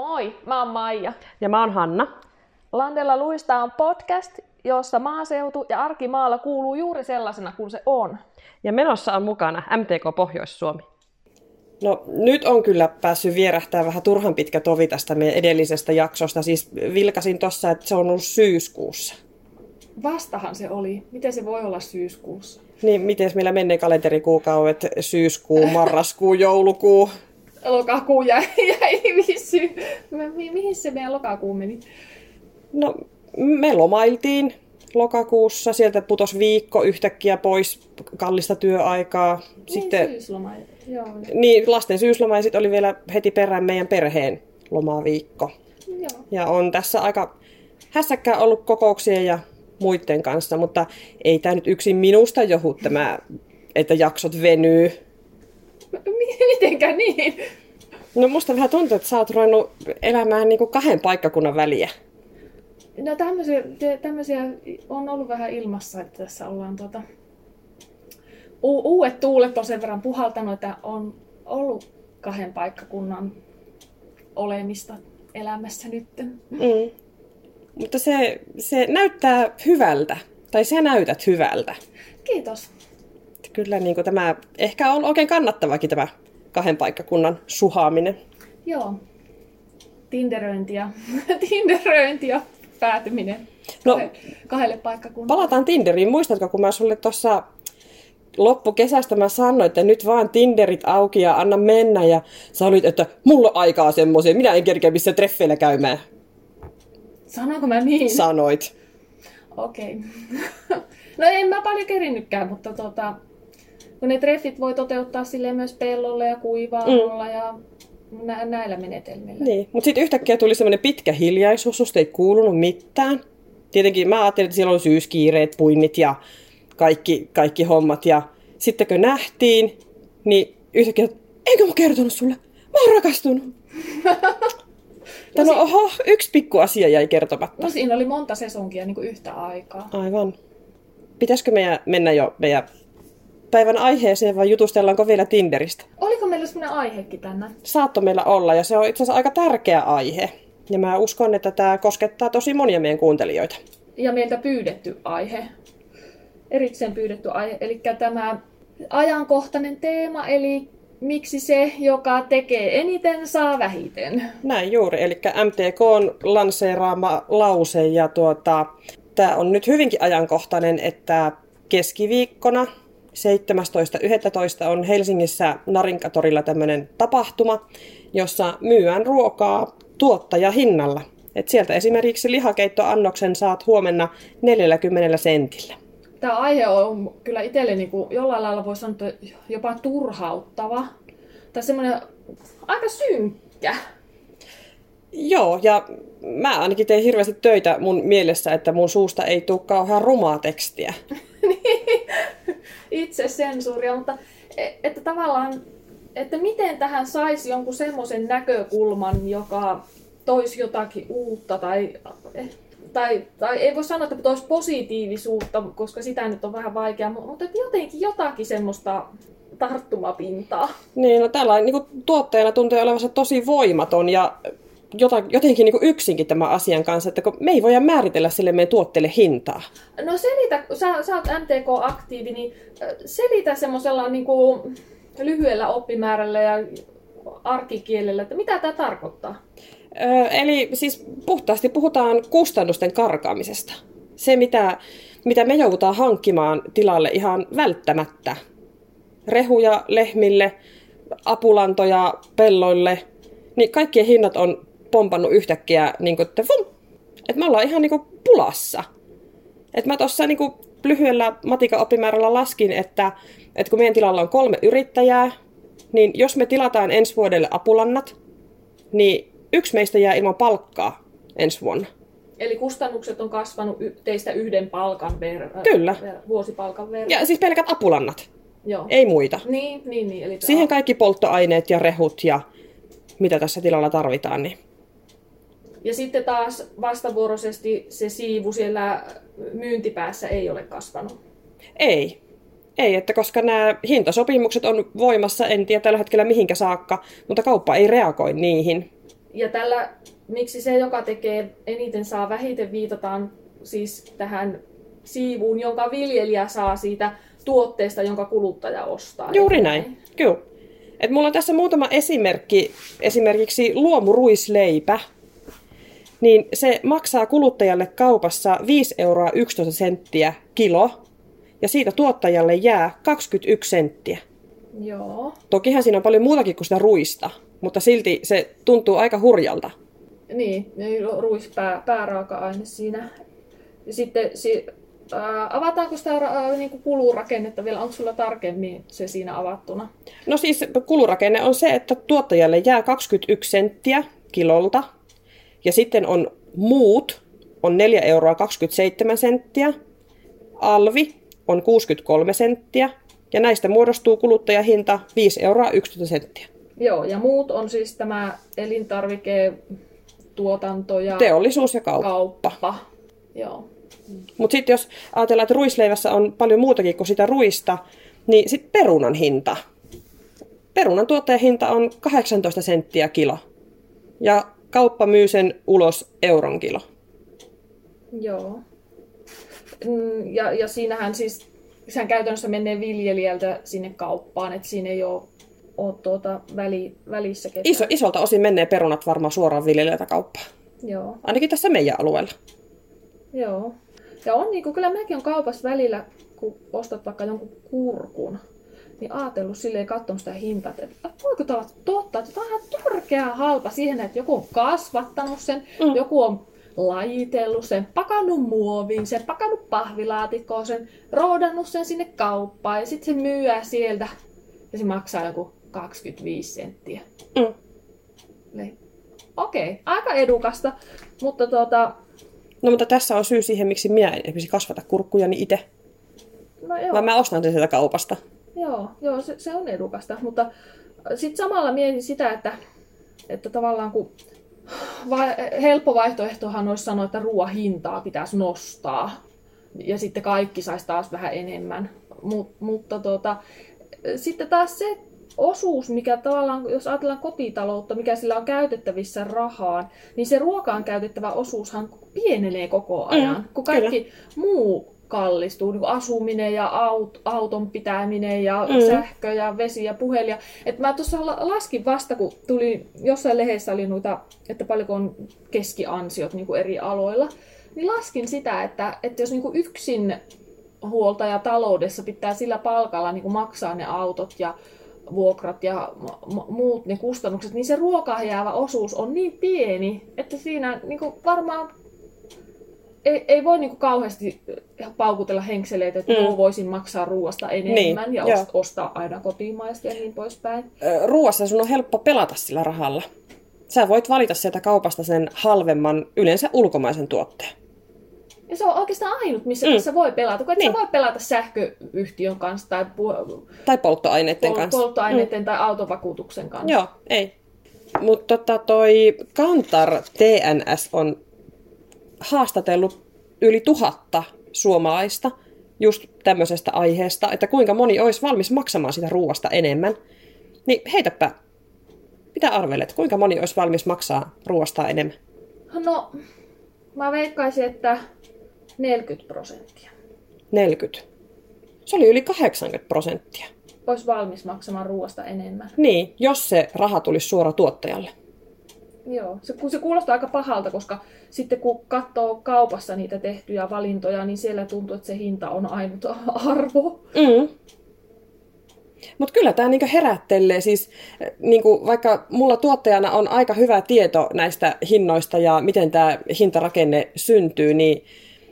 Moi, mä oon Maija. Ja mä oon Hanna. Landella luista on podcast, jossa maaseutu ja arkimaalla kuuluu juuri sellaisena kuin se on. Ja menossa on mukana MTK Pohjois-Suomi. No nyt on kyllä päässyt vierähtää vähän turhan pitkä tovi tästä meidän edellisestä jaksosta. Siis vilkasin tossa, että se on ollut syyskuussa. Vastahan se oli. Miten se voi olla syyskuussa? Niin, miten meillä menee kalenterikuukaudet syyskuu, marraskuu, joulukuu? Lokakuu jäi, jäi Mi- mihin se meidän lokakuu meni? No, me lomailtiin lokakuussa. Sieltä putos viikko yhtäkkiä pois kallista työaikaa. Sitten, niin, syysloma. Joo. Niin, lasten syysloma ja sitten oli vielä heti perään meidän perheen lomaviikko. Joo. Ja on tässä aika hässäkkää ollut kokouksia ja muiden kanssa, mutta ei tämä nyt yksin minusta johu tämä, että jaksot venyy. Mitenkä niin? No musta vähän tuntuu, että sä oot ruvennut elämään niin kuin kahden paikkakunnan väliä. No tämmöisiä, tämmöisiä on ollut vähän ilmassa, että tässä ollaan tuota... U- uudet tuulet on sen verran puhaltanut, että on ollut kahden paikkakunnan olemista elämässä nyt. Mm. Mutta se, se näyttää hyvältä, tai sä näytät hyvältä. Kiitos. Kyllä niin kuin tämä ehkä on oikein kannattavakin tämä kahden paikkakunnan suhaaminen. Joo. Tinderöintiä. Tinderöintiä päätyminen no, kahdelle paikkakunnalle. Palataan Tinderiin. Muistatko, kun mä sulle tuossa loppukesästä mä sanoin, että nyt vaan Tinderit auki ja anna mennä. Ja sä olit, että mulla on aikaa semmoisia, minä en kerkeä missä treffeillä käymään. Sanoinko mä niin? Sanoit. Okei. Okay. no en mä paljon kerinnytkään, mutta tota, kun ne treffit voi toteuttaa sille myös pellolla ja kuivaamolla mm. ja nä- näillä menetelmillä. Niin, mutta sitten yhtäkkiä tuli semmoinen pitkä hiljaisuus, susta ei kuulunut mitään. Tietenkin mä ajattelin, että siellä oli syyskiireet, puinnit ja kaikki, kaikki hommat. Ja sitten kun nähtiin, niin yhtäkkiä, eikö mä kertonut sulle? Mä oon rakastunut. No, no oho, yksi pikku asia jäi kertomatta. No siinä oli monta sesonkia niin kuin yhtä aikaa. Aivan. Pitäisikö meidän mennä jo meidän päivän aiheeseen vai jutustellaanko vielä Tinderistä? Oliko meillä sellainen aihekin tänään? Saatto meillä olla ja se on itse asiassa aika tärkeä aihe. Ja mä uskon, että tämä koskettaa tosi monia meidän kuuntelijoita. Ja meiltä pyydetty aihe. Erikseen pyydetty aihe. Eli tämä ajankohtainen teema, eli miksi se, joka tekee eniten, saa vähiten. Näin juuri, eli MTK on lanseeraama lause ja tuota, tämä on nyt hyvinkin ajankohtainen, että keskiviikkona 17.11. on Helsingissä Narinkatorilla tämmöinen tapahtuma, jossa myyään ruokaa tuottajahinnalla. Et sieltä esimerkiksi lihakeittoannoksen saat huomenna 40 sentillä. Tämä aihe on kyllä itselle niin kuin jollain lailla voi sanoa jopa turhauttava. Tai semmoinen aika synkkä. Joo, ja mä ainakin tein hirveästi töitä mun mielessä, että mun suusta ei tule kauhean rumaa tekstiä. Itse sensuuria, mutta e, että tavallaan, että miten tähän saisi jonkun semmoisen näkökulman, joka toisi jotakin uutta tai, eh, tai, tai ei voi sanoa, että toisi positiivisuutta, koska sitä nyt on vähän vaikea, mutta että jotenkin jotakin semmoista tarttumapintaa. Niin, no tällä niin tuottajana tuntuu olevansa tosi voimaton ja jotenkin niin kuin yksinkin tämän asian kanssa, että kun me ei voida määritellä sille meidän tuotteelle hintaa. No selitä, sä, sä oot MTK-aktiivi, niin selitä semmoisella niin kuin lyhyellä oppimäärällä ja arkikielellä, että mitä tämä tarkoittaa? Öö, eli siis puhtaasti puhutaan kustannusten karkaamisesta. Se, mitä, mitä me joudutaan hankkimaan tilalle ihan välttämättä. Rehuja lehmille, apulantoja pelloille, niin kaikkien hinnat on pompannut yhtäkkiä, niin kuin, että, vum, että me ollaan ihan niin kuin pulassa. Et mä tuossa niin kuin lyhyellä matikan oppimäärällä laskin, että, että kun meidän tilalla on kolme yrittäjää, niin jos me tilataan ensi vuodelle apulannat, niin yksi meistä jää ilman palkkaa ensi vuonna. Eli kustannukset on kasvanut teistä yhden palkan verran. Kyllä. Vuosipalkan verran. Ja siis pelkät apulannat. Joo. Ei muita. Niin, niin, niin. Eli Siihen kaikki polttoaineet ja rehut ja mitä tässä tilalla tarvitaan. Niin. Ja sitten taas vastavuoroisesti se siivu siellä myyntipäässä ei ole kasvanut. Ei. Ei, että koska nämä hintasopimukset on voimassa, en tiedä tällä hetkellä mihinkä saakka, mutta kauppa ei reagoi niihin. Ja tällä, miksi se, joka tekee eniten, saa vähiten, viitataan siis tähän siivuun, jonka viljelijä saa siitä tuotteesta, jonka kuluttaja ostaa. Juuri näin, kyllä. Et mulla on tässä muutama esimerkki, esimerkiksi luomuruisleipä, niin se maksaa kuluttajalle kaupassa 5 euroa 11 senttiä kilo, ja siitä tuottajalle jää 21 senttiä. Joo. Tokihan siinä on paljon muutakin kuin sitä ruista, mutta silti se tuntuu aika hurjalta. Niin, niin ruis pää, pääraaka-aine siinä. Ja sitten si, ää, avataanko sitä ää, niin kuin kulurakennetta vielä? Onko sulla tarkemmin se siinä avattuna? No siis kulurakenne on se, että tuottajalle jää 21 senttiä kilolta. Ja sitten on muut, on 4 euroa 27 senttiä. Alvi on 63 senttiä. Ja näistä muodostuu kuluttajahinta 5 euroa 11 senttiä. Joo, ja muut on siis tämä elintarvike, tuotanto ja Teollisuus ja kauppa. kauppa. Joo. Mutta sitten jos ajatellaan, että ruisleivässä on paljon muutakin kuin sitä ruista, niin sitten perunan hinta. Perunan tuottajahinta on 18 senttiä kilo. Ja kauppa myy sen ulos euron kilo. Joo. Mm, Ja, ja siinähän siis, sehän käytännössä menee viljelijältä sinne kauppaan, että siinä ei ole, ole tuota väli, välissä ketään. Iso, isolta osin menee perunat varmaan suoraan viljelijältä kauppaan. Joo. Ainakin tässä meidän alueella. Joo. Ja on niinku, kyllä mäkin on kaupassa välillä, kun ostat vaikka jonkun kurkun, niin ajatellut silleen katsonut sitä hintaa, että voiko tämä olla totta, että tämä on ihan törkeä halpa siihen, että joku on kasvattanut sen, Mm. joku on lajitellut sen, pakannut muoviin sen, pakannut pahvilaatikkoon sen, roodannut sen sinne kauppaan ja sitten se myyää sieltä ja se maksaa joku 25 senttiä. Mm. Niin. Okei, okay, aika edukasta, mutta tuota, No mutta tässä on syy siihen, miksi minä en esimerkiksi kasvata kurkkuja niin itse. no joo. Vaan mä ostan sen sieltä kaupasta. Joo, joo se, se on edukasta, mutta sitten samalla mietin sitä, että, että tavallaan kun va- helppo vaihtoehtohan olisi sanoa, että ruoan hintaa pitäisi nostaa ja sitten kaikki saisi taas vähän enemmän. Mut, mutta tota, sitten taas se osuus, mikä tavallaan, jos ajatellaan kotitaloutta, mikä sillä on käytettävissä rahaan, niin se ruokaan käytettävä osuushan pienenee koko ajan, Mm, kun kaikki muu kallistuu, niin kuin asuminen ja aut, auton pitäminen ja Mm. sähkö ja vesi ja puhelin. Et mä tuossa la- laskin vasta, kun tuli, jossain lehdessä oli noita, että paljonko on keskiansiot niin kuin eri aloilla, niin laskin sitä, että, että jos niin kuin yksin huoltaja taloudessa pitää sillä palkalla niin kuin maksaa ne autot ja vuokrat ja muut ne kustannukset, niin se ruokaan jäävä osuus on niin pieni, että siinä niin kuin varmaan ei, ei voi niin kuin kauheasti paukutella henkseleitä, että Mm. voisin maksaa ruoasta enemmän Niin, ja joo. ost- ostaa aina kotimaista ja niin poispäin. Ruoassa sun on helppo pelata sillä rahalla. Sä voit valita sieltä kaupasta sen halvemman, yleensä ulkomaisen tuotteen. Ja se on oikeastaan ainut, missä Mm. tässä voi pelata. Kun et niin. sä voi pelata sähköyhtiön kanssa tai pu- Tai polttoaineiden pol- kanssa. polttoaineiden mm. tai autovakuutuksen kanssa. Joo, ei. Mutta tota toi Kantar TNS on haastatellut yli tuhatta suomalaista just tämmöisestä aiheesta, että kuinka moni olisi valmis maksamaan sitä ruoasta enemmän. Niin heitäpä, mitä arvelet, kuinka moni olisi valmis maksaa ruoasta enemmän? No, mä veikkaisin, että 40 prosenttia. 40. Se oli yli 80 prosenttia. Olisi valmis maksamaan ruoasta enemmän. Niin, jos se raha tulisi suora tuottajalle. Joo, se, se kuulostaa aika pahalta, koska sitten kun katsoo kaupassa niitä tehtyjä valintoja, niin siellä tuntuu, että se hinta on ainut arvo. Mm. Mutta kyllä tämä niinku herättelee, siis niinku, vaikka mulla tuottajana on aika hyvä tieto näistä hinnoista ja miten tämä hintarakenne syntyy, niin,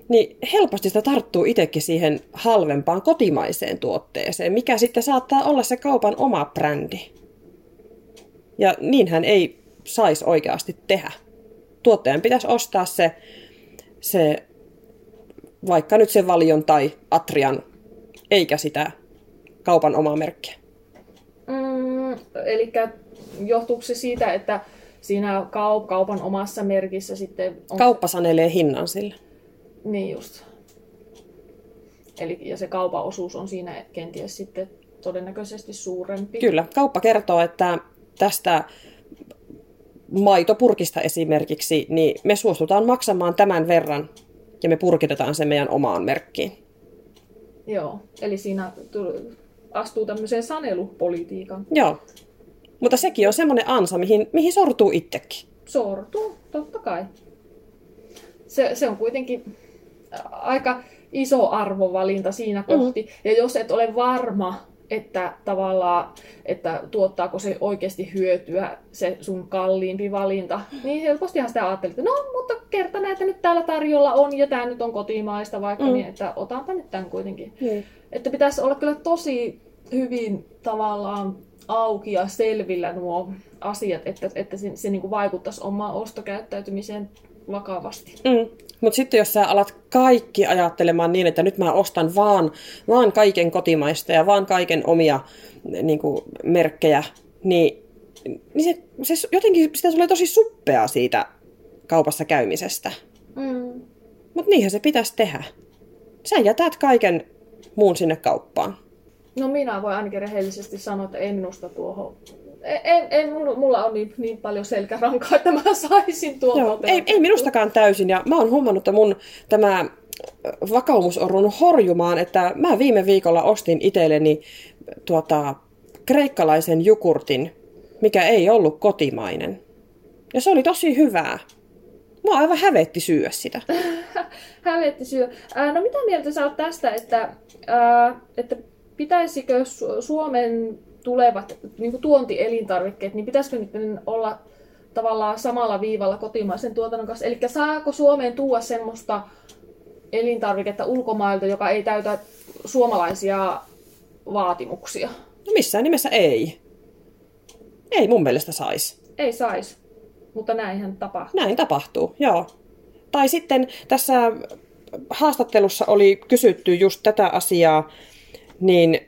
niin helposti sitä tarttuu itsekin siihen halvempaan kotimaiseen tuotteeseen, mikä sitten saattaa olla se kaupan oma brändi. Ja niinhän ei saisi oikeasti tehdä. Tuottajan pitäisi ostaa se, se vaikka nyt se Valion tai Atrian, eikä sitä kaupan omaa merkkiä. Mm, eli johtuuko se siitä, että siinä kau- kaupan omassa merkissä sitten on... Kauppa sanelee hinnan sille. Niin just. Eli, ja se kaupan osuus on siinä kenties sitten todennäköisesti suurempi. Kyllä, kauppa kertoo, että tästä maitopurkista esimerkiksi, niin me suostutaan maksamaan tämän verran ja me purkitetaan sen meidän omaan merkkiin. Joo, eli siinä astuu tämmöiseen sanelupolitiikan. Joo, mutta sekin on semmoinen ansa, mihin, mihin sortuu itsekin. Sortuu, totta kai. Se, se on kuitenkin aika iso arvovalinta siinä kohti. Mm. Ja jos et ole varma, että tavallaan, että tuottaako se oikeasti hyötyä, se sun kalliimpi valinta, niin helpostihan sitä ajattelit, että no, mutta kerta näitä nyt täällä tarjolla on, ja tämä nyt on kotimaista vaikka, mm. niin että otanpa nyt tämän kuitenkin. Mm. Että pitäisi olla kyllä tosi hyvin tavallaan auki ja selvillä nuo asiat, että, että se, se niin kuin vaikuttaisi omaan ostokäyttäytymiseen vakavasti. Mm. Mutta sitten jos sä alat kaikki ajattelemaan niin, että nyt mä ostan vaan, vaan kaiken kotimaista ja vaan kaiken omia niin kuin, merkkejä, niin, niin se, se jotenkin sitä tulee tosi suppea siitä kaupassa käymisestä. Mm. Mutta niinhän se pitäisi tehdä. Sä jätät kaiken muun sinne kauppaan. No minä voin ainakin rehellisesti sanoa, että en minusta tuohon en, en, mulla on niin, niin paljon selkärankaa, että mä saisin tuon Joo, ei, ei minustakaan täysin. Ja mä oon huomannut, että mun tämä vakaumus on ruvennut horjumaan, että mä viime viikolla ostin itselleni tuota, kreikkalaisen jukurtin, mikä ei ollut kotimainen. Ja se oli tosi hyvää. Mua aivan hävetti syödä sitä. hävetti syödä. Ää, no mitä mieltä sä oot tästä, että, ää, että pitäisikö Suomen tulevat niin kuin tuontielintarvikkeet, niin pitäisikö niiden olla tavallaan samalla viivalla kotimaisen tuotannon kanssa? Eli saako Suomeen tuoda semmoista elintarviketta ulkomailta, joka ei täytä suomalaisia vaatimuksia? No missään nimessä ei. Ei mun mielestä saisi. Ei saisi, mutta näinhän tapahtuu. Näin tapahtuu, joo. Tai sitten tässä haastattelussa oli kysytty just tätä asiaa, niin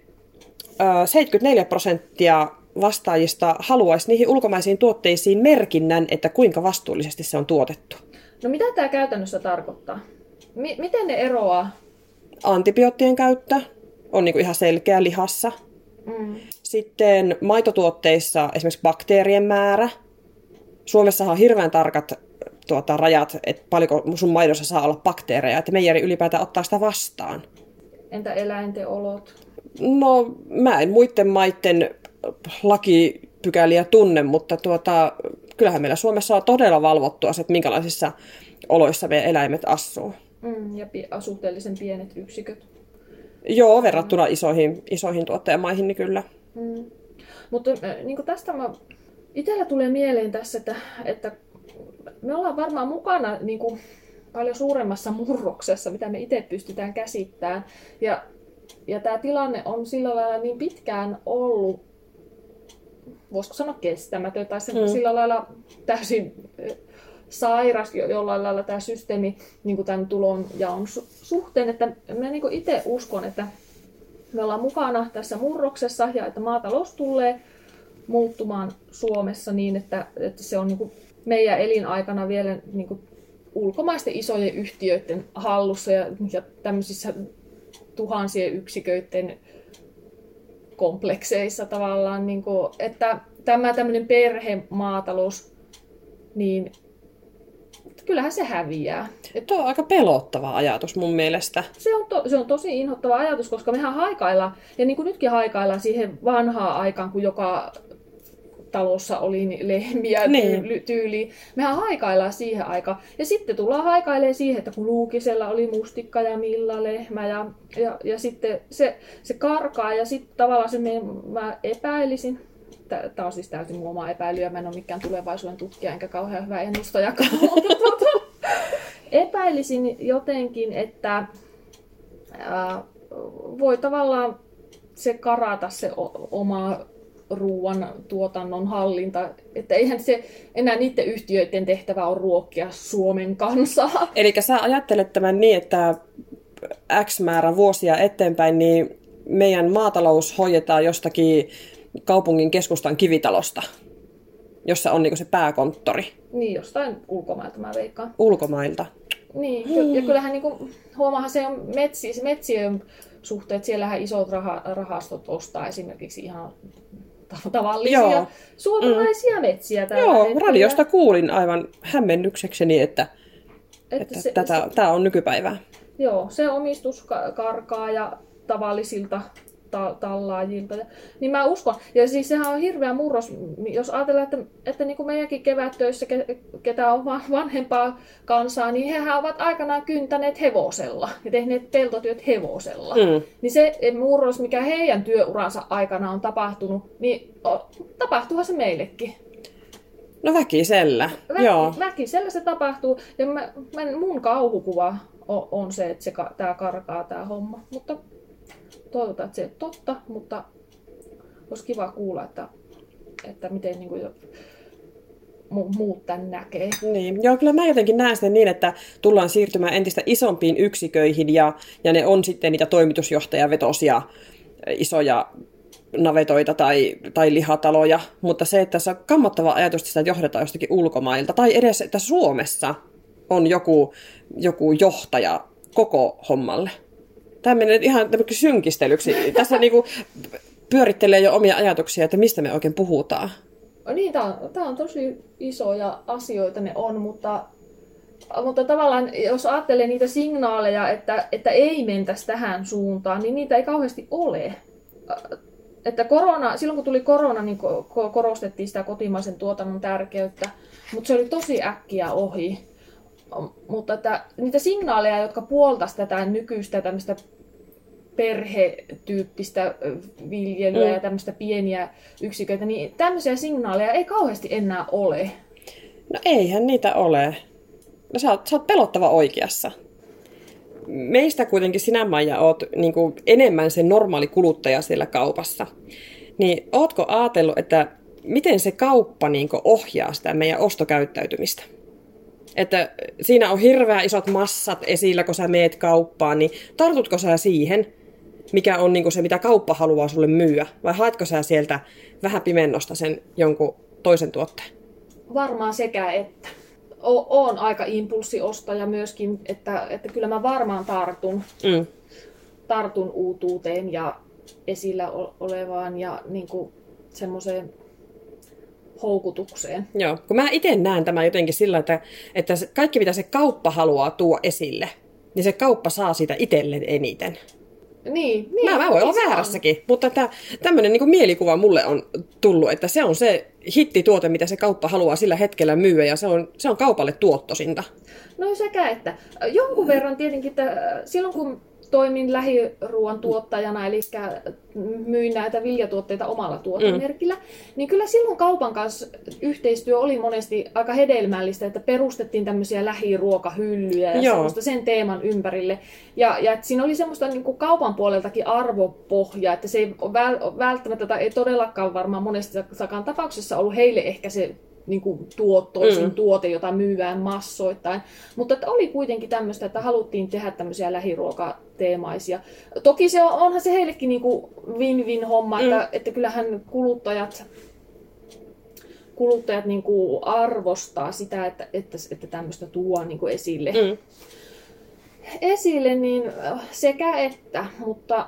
74 prosenttia vastaajista haluaisi niihin ulkomaisiin tuotteisiin merkinnän, että kuinka vastuullisesti se on tuotettu. No mitä tämä käytännössä tarkoittaa? M- miten ne eroaa? Antibioottien käyttö on niinku ihan selkeä lihassa. Mm. Sitten maitotuotteissa esimerkiksi bakteerien määrä. Suomessa on hirveän tarkat tuota, rajat, että paljonko sun maidossa saa olla bakteereja, että meijeri ylipäätään ottaa sitä vastaan. Entä eläinten olot? No, mä en muiden maiden lakipykäliä tunne, mutta tuota, kyllähän meillä Suomessa on todella valvottua se, että minkälaisissa oloissa meidän eläimet asuu. Mm, ja suhteellisen pienet yksiköt. Joo, verrattuna mm. isoihin, isoihin tuottajamaihin, niin kyllä. Mm. Mutta niin tästä mä, itsellä tulee mieleen tässä, että, että me ollaan varmaan mukana niin kuin, paljon suuremmassa murroksessa, mitä me itse pystytään käsittämään. Ja ja tämä tilanne on sillä lailla niin pitkään ollut, voisiko sanoa kestämätön, tai se, mm. sillä lailla täysin sairas jo, jollain lailla tämä systeemi niin kuin tämän tulon jaon su- suhteen, että mä niin itse uskon, että me ollaan mukana tässä murroksessa ja että maatalous tulee muuttumaan Suomessa niin, että, että se on niin kuin meidän elinaikana vielä niin kuin ulkomaisten isojen yhtiöiden hallussa ja, ja tämmöisissä tuhansien yksiköiden komplekseissa tavallaan, niin kuin, että tämä tämmöinen perhemaatalous, niin kyllähän se häviää. Tuo on aika pelottava ajatus mun mielestä. Se on, to, se on tosi inhottava ajatus, koska mehän haikaillaan, ja niin kuin nytkin haikaillaan siihen vanhaan aikaan, kun joka talossa oli lehmiä niin. tyyli, tyyli. Mehän haikaillaan siihen aikaan. Ja sitten tullaan haikailemaan siihen, että kun Luukisella oli mustikka ja Milla lehmä ja, ja, ja sitten se, se karkaa ja sitten tavallaan se me, mä epäilisin, tämä on siis täysin mun oma epäily ja mä en ole mikään tulevaisuuden tutkija enkä kauhean hyvä ennustajakaan, mutta tuota, epäilisin jotenkin, että ää, voi tavallaan se karata se oma ruoan tuotannon hallinta. Että eihän se enää niiden yhtiöiden tehtävä on ruokkia Suomen kansaa. Eli sä ajattelet tämän niin, että X määrä vuosia eteenpäin, niin meidän maatalous hoidetaan jostakin kaupungin keskustan kivitalosta, jossa on niin se pääkonttori. Niin, jostain ulkomailta mä veikkaan. Ulkomailta. Niin, ja kyllähän niin kuin, huomaahan se on metsi, metsien suhteet, siellähän isot raha, rahastot ostaa esimerkiksi ihan tavallisia Joo. suomalaisia mm. metsiä tällä Joo, hetkellä. radiosta kuulin aivan hämmennyksekseni, että, Että että se, tätä, tämä on nykypäivää. Joo, se omistus ka- karkaa ja tavallisilta ta- tallaajilta. Niin mä uskon. Ja siis sehän on hirveä murros, jos ajatellaan, että, että niin kuin meidänkin kevättöissä, ke- ketä on va- vanhempaa kansaa, niin hehän ovat aikanaan kyntäneet hevosella ja tehneet peltotyöt hevosella. Mm. Niin se murros, mikä heidän työuransa aikana on tapahtunut, niin tapahtuuhan se meillekin. No väkisellä, Vä- joo. Väkisellä se tapahtuu. Ja mä, mä, mun kauhukuva on, on se, että se, tää karkaa tää homma. Mutta toivotaan, että se on totta, mutta olisi kiva kuulla, että, että miten niin kuin, mu- muut tämän näkee. Niin. Joo, kyllä mä jotenkin näen sen niin, että tullaan siirtymään entistä isompiin yksiköihin ja, ja ne on sitten niitä toimitusjohtajavetosia isoja navetoita tai, tai lihataloja, mutta se, että se on kammottava ajatus, että sitä johdetaan jostakin ulkomailta, tai edes, että Suomessa on joku, joku johtaja koko hommalle. Tämä menee ihan synkistelyksi. Tässä niinku pyörittelee jo omia ajatuksia, että mistä me oikein puhutaan. Niin, tämä on, tää on tosi isoja asioita ne on, mutta, mutta tavallaan jos ajattelee niitä signaaleja, että, että ei mentäisi tähän suuntaan, niin niitä ei kauheasti ole. Että korona, silloin kun tuli korona, niin ko- ko- korostettiin sitä kotimaisen tuotannon tärkeyttä, mutta se oli tosi äkkiä ohi. Mutta että niitä signaaleja, jotka puoltaisi tätä nykyistä tämmöistä perhetyyppistä viljelyä Mm. ja tämmöistä pieniä yksiköitä, niin tämmöisiä signaaleja ei kauheasti enää ole. No eihän niitä ole. No sä oot, sä oot pelottava oikeassa. Meistä kuitenkin sinä, Maija, oot niin kuin enemmän se normaali kuluttaja siellä kaupassa. Niin ootko ajatellut, että miten se kauppa niin ohjaa sitä meidän ostokäyttäytymistä? Että siinä on hirveän isot massat esillä, kun sä meet kauppaan, niin tartutko sä siihen, mikä on niin se, mitä kauppa haluaa sulle myyä? Vai haetko sä sieltä vähän pimennosta sen jonkun toisen tuotteen? Varmaan sekä että. O- oon aika impulssiostaja myöskin, että, että kyllä mä varmaan tartun, Mm. tartun uutuuteen ja esillä olevaan ja niin kuin semmoiseen houkutukseen. Joo, kun mä itse näen tämän jotenkin sillä, että, että kaikki mitä se kauppa haluaa tuoda esille, niin se kauppa saa siitä itselleen eniten. Niin, niin, Mä, mä voin niin olla se on. väärässäkin, mutta tämmöinen niin mielikuva mulle on tullut, että se on se hittituote, mitä se kauppa haluaa sillä hetkellä myyä, ja se on, se on kaupalle tuottosinta. No sekä että. Jonkun verran tietenkin, että silloin kun toimin lähiruoan tuottajana, eli myin näitä viljatuotteita omalla tuotemerkillä, mm. niin kyllä silloin kaupan kanssa yhteistyö oli monesti aika hedelmällistä, että perustettiin tämmöisiä lähiruokahyllyjä ja Joo. semmoista sen teeman ympärille. Ja, ja että siinä oli semmoista niin kuin kaupan puoleltakin arvopohjaa, että se ei välttämättä tai ei todellakaan varmaan monessakaan tapauksessa ollut heille ehkä se niin kuin tuottoisin Mm. mm. tuote, jota myydään massoittain. Mutta että oli kuitenkin tämmöistä, että haluttiin tehdä tämmöisiä lähiruokateemaisia. Toki se on, onhan se heillekin niin kuin win-win homma, mm. että, että kyllähän kuluttajat kuluttajat niin kuin arvostaa sitä, että, että, että tämmöistä tuo niin kuin esille. Mm. Esille, niin äh, sekä että, mutta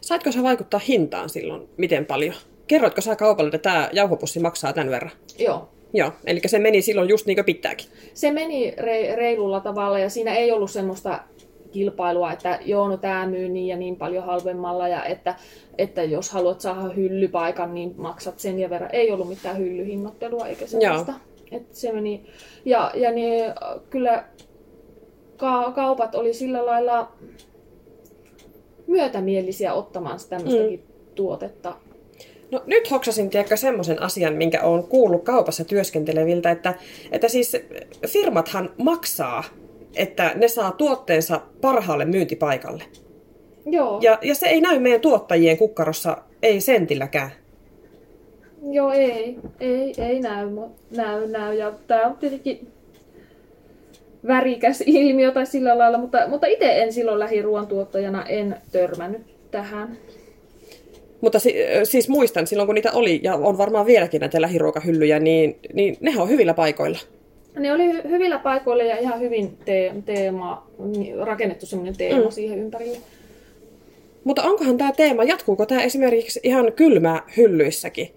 Saitko sä vaikuttaa hintaan silloin miten paljon? Kerroitko sä kaupalle, että tämä jauhopussi maksaa tämän verran? joo, Joo, eli se meni silloin just niin kuin pitääkin. se meni re- reilulla tavalla ja siinä ei ollut semmoista kilpailua, että joo, no tämä myy niin ja niin paljon halvemmalla ja että, että jos haluat saada hyllypaikan, niin maksat sen ja verran. Ei ollut mitään hyllyhinnoittelua eikä sellaista. Että se meni. Ja, ja niin, kyllä ka- kaupat oli sillä lailla myötämielisiä ottamaan tämmöistäkin mm. tuotetta. No nyt hoksasin tiedätkö semmoisen asian, minkä olen kuullut kaupassa työskenteleviltä, että, että siis firmathan maksaa, että ne saa tuotteensa parhaalle myyntipaikalle. Joo, Ja, ja se ei näy meidän tuottajien kukkarossa, ei sentilläkään. joo ei, ei, ei näy, näy, näy. Ja tämä on tietenkin värikäs ilmiö tai sillä lailla, mutta, mutta itse en silloin lähiruoantuottajana en törmännyt tähän. Mutta si, siis muistan silloin, kun niitä oli, ja on varmaan vieläkin näitä lähiruokahyllyjä, niin, niin nehän on hyvillä paikoilla. Ne oli hy- hyvillä paikoilla ja ihan hyvin te- teema, rakennettu semmoinen teema Mm. siihen ympärille. Mutta onkohan tämä teema, jatkuuko tämä esimerkiksi ihan kylmää hyllyissäkin?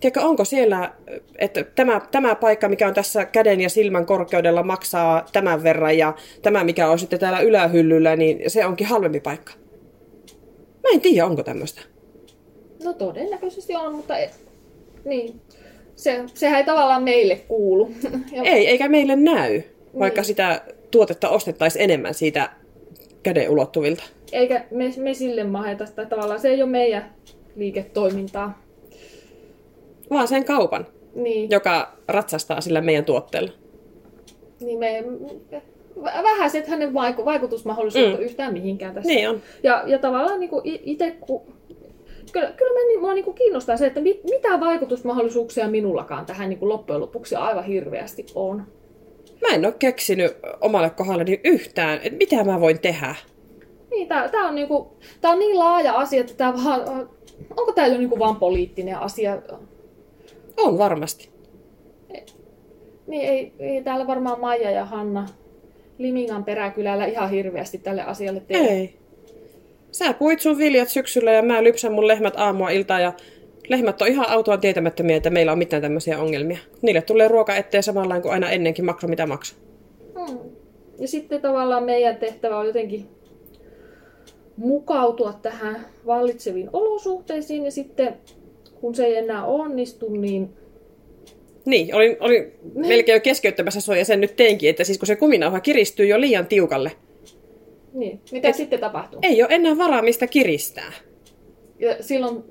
tiedätkö, onko siellä, että tämä, tämä paikka, mikä on tässä käden ja silmän korkeudella, maksaa tämän verran ja tämä, mikä on sitten täällä ylähyllyllä, niin se onkin halvempi paikka. Mä en tiedä, onko tämmöistä. No todennäköisesti on, mutta et, niin. Se, sehän ei tavallaan meille kuulu. Ja- Ei, eikä meille näy, vaikka Niin. sitä tuotetta ostettaisiin enemmän siitä käden ulottuvilta. Eikä me, me sille maheta sitä tavallaan. Se ei ole meidän liiketoimintaa. Vaan sen kaupan, Niin, joka ratsastaa sillä meidän tuotteella. niin me, vä- vähäiset hänen vaiku, vaikutusmahdollisuudet Mm. yhtään mihinkään tässä. Niin on. Ja, ja tavallaan niin itse, kun... Kyllä, kyllä mä, niin- mua niin kiinnostaa se, että mit, mitä vaikutusmahdollisuuksia minullakaan tähän niin loppujen lopuksi aivan hirveästi on. Mä en ole keksinyt omalle kohdalleni yhtään, että mitä mä voin tehdä. Niin, tää, tää, on, niinku, tää on niin laaja asia, että tää vaan, onko tämä jo niinku vaan poliittinen asia? On varmasti. Niin ei, ei täällä varmaan Maija ja Hanna Limingan peräkylällä ihan hirveästi tälle asialle tee. Ei. Sä puit sun viljat syksyllä ja mä lypsän mun lehmät aamua iltaa ja lehmät on ihan autoa tietämättömiä, että meillä on mitään tämmöisiä ongelmia. Niille tulee ruoka eteen samalla kuin aina ennenkin maksa mitä maksaa. Hmm. Ja sitten tavallaan meidän tehtävä on jotenkin mukautua tähän vallitseviin olosuhteisiin ja sitten kun se ei enää onnistu, niin Niin, olin, olin melkein jo keskeyttämässä sua ja sen nyt teinkin, että siis kun se kuminauha kiristyy jo liian tiukalle, Niin. Mitä Et... sitten tapahtuu? ei ole enää varaa mistä kiristää. Ja silloin,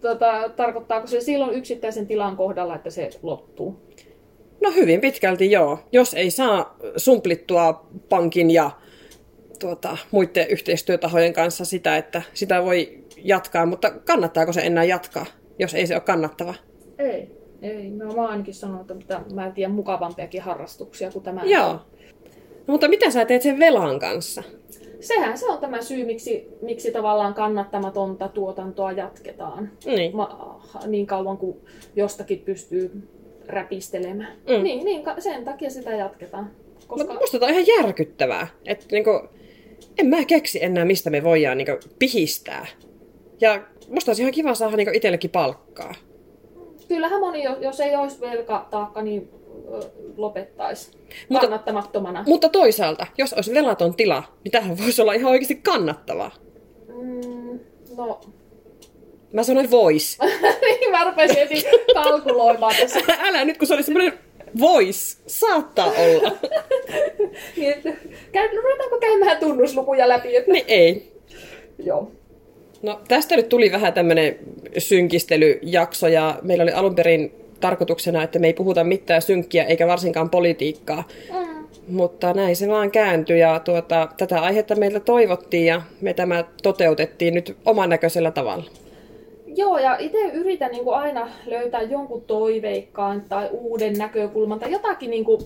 tota, tarkoittaako se silloin yksittäisen tilan kohdalla, että se loppuu? No hyvin pitkälti joo. Jos ei saa sumplittua pankin ja tuota, muiden yhteistyötahojen kanssa sitä, että sitä voi jatkaa, mutta kannattaako se enää jatkaa, jos ei se ole kannattava? Ei. Ei. No, mä ainakin sanonut, että mä en tiedä mukavampiakin harrastuksia kuin tämä. Joo. No, mutta mitä sä teet sen velan kanssa? Sehän se on tämä syy, miksi, miksi tavallaan kannattamatonta tuotantoa jatketaan. Niin. Ma, niin kauan kuin jostakin pystyy räpistelemään. Mm. Niin, niin, sen takia sitä jatketaan. Koska... Mutta musta tää on ihan järkyttävää. Että niinku, en mä keksi enää, mistä me voidaan niinku pihistää. Ja musta olisi ihan kiva saada niinku itsellekin palkkaa. Kyllähän moni, jo- jos ei olisi velkataakka, niin lopettaisi Mutta- kannattamattomana. Mutta toisaalta, jos olisi velaton tila, niin tähän voisi olla ihan oikeasti kannattavaa. Mm, no, Mä sanoin vois. niin mä rupesin heti kalkuloimaan tässä. Älä nyt, kun se oli semmoinen vois. Saattaa olla. Niin, että, käy, ruvetaanko käymään tunnuslukuja läpi? Että... niin ei. Joo. No tästä nyt tuli vähän tämmöinen synkistelyjakso ja meillä oli alun perin tarkoituksena, että me ei puhuta mitään synkkiä eikä varsinkaan politiikkaa. Mm. Mutta näin se vaan kääntyi ja tuota, tätä aihetta meiltä toivottiin ja me tämä toteutettiin nyt oman näköisellä tavalla. Joo, ja itse yritän niin kuin aina löytää jonkun toiveikkaan tai uuden näkökulman tai jotakin, niin kuin,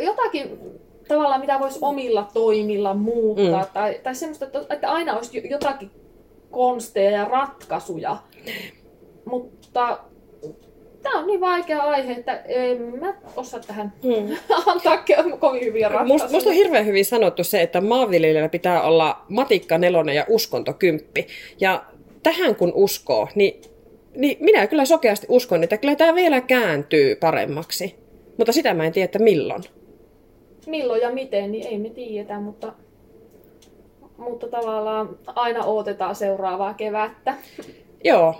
jotakin tavallaan, mitä voisi omilla toimilla muuttaa. Mm. Tai, tai semmoista, että, aina olisi jo- jotakin konsteja ja ratkaisuja. Mutta tämä on niin vaikea aihe, että en mä osaa tähän Hmm. antaa kovin hyviä ratkaisuja. Musta, musta on hirveän hyvin sanottu se, että maanviljelijällä pitää olla matikka nelonen ja uskonto kymppi. Ja tähän kun uskoo, niin, niin minä kyllä sokeasti uskon, että kyllä tämä vielä kääntyy paremmaksi. Mutta sitä mä en tiedä, että milloin. milloin ja miten, niin ei me tiedetä, mutta, mutta tavallaan aina odotetaan seuraavaa kevättä. Joo,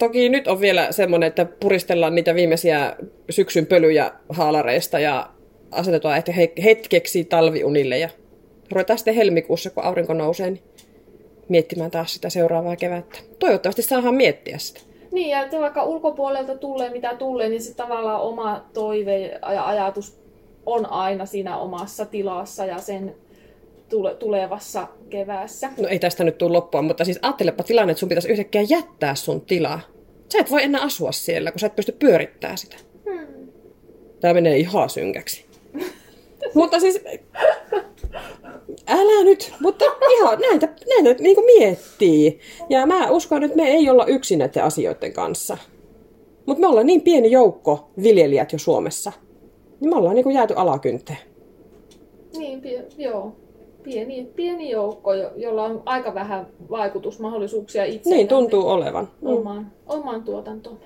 toki nyt on vielä semmoinen, että puristellaan niitä viimeisiä syksyn pölyjä haalareista ja asetetaan ehkä he- hetkeksi talviunille ja ruvetaan sitten helmikuussa, kun aurinko nousee, niin miettimään taas sitä seuraavaa kevättä. Toivottavasti saadaan miettiä sitä. Niin, ja että vaikka ulkopuolelta tulee mitä tulee, niin se tavallaan oma toive ja ajatus on aina siinä omassa tilassa ja sen tule- tulevassa keväässä. No ei tästä nyt tule loppua, mutta siis ajattelepa tilanne, että sun pitäisi yhtäkkiä jättää sun tilaa. Sä et voi enää asua siellä, kun sä et pysty pyörittämään sitä. Hmm. Tää menee ihan synkäksi. mutta siis... Älä nyt, mutta ihan näitä, näitä niin miettii. Ja mä uskon, että me ei olla yksin näiden asioiden kanssa. Mutta me ollaan niin pieni joukko viljelijät jo Suomessa. Niin me ollaan niin jääty alakynteen. Niin, joo. Pieni, pieni joukko, jo- jolla on aika vähän vaikutusmahdollisuuksia itse Niin tuntuu olevan. Mm. omaan, omaan tuotantoon.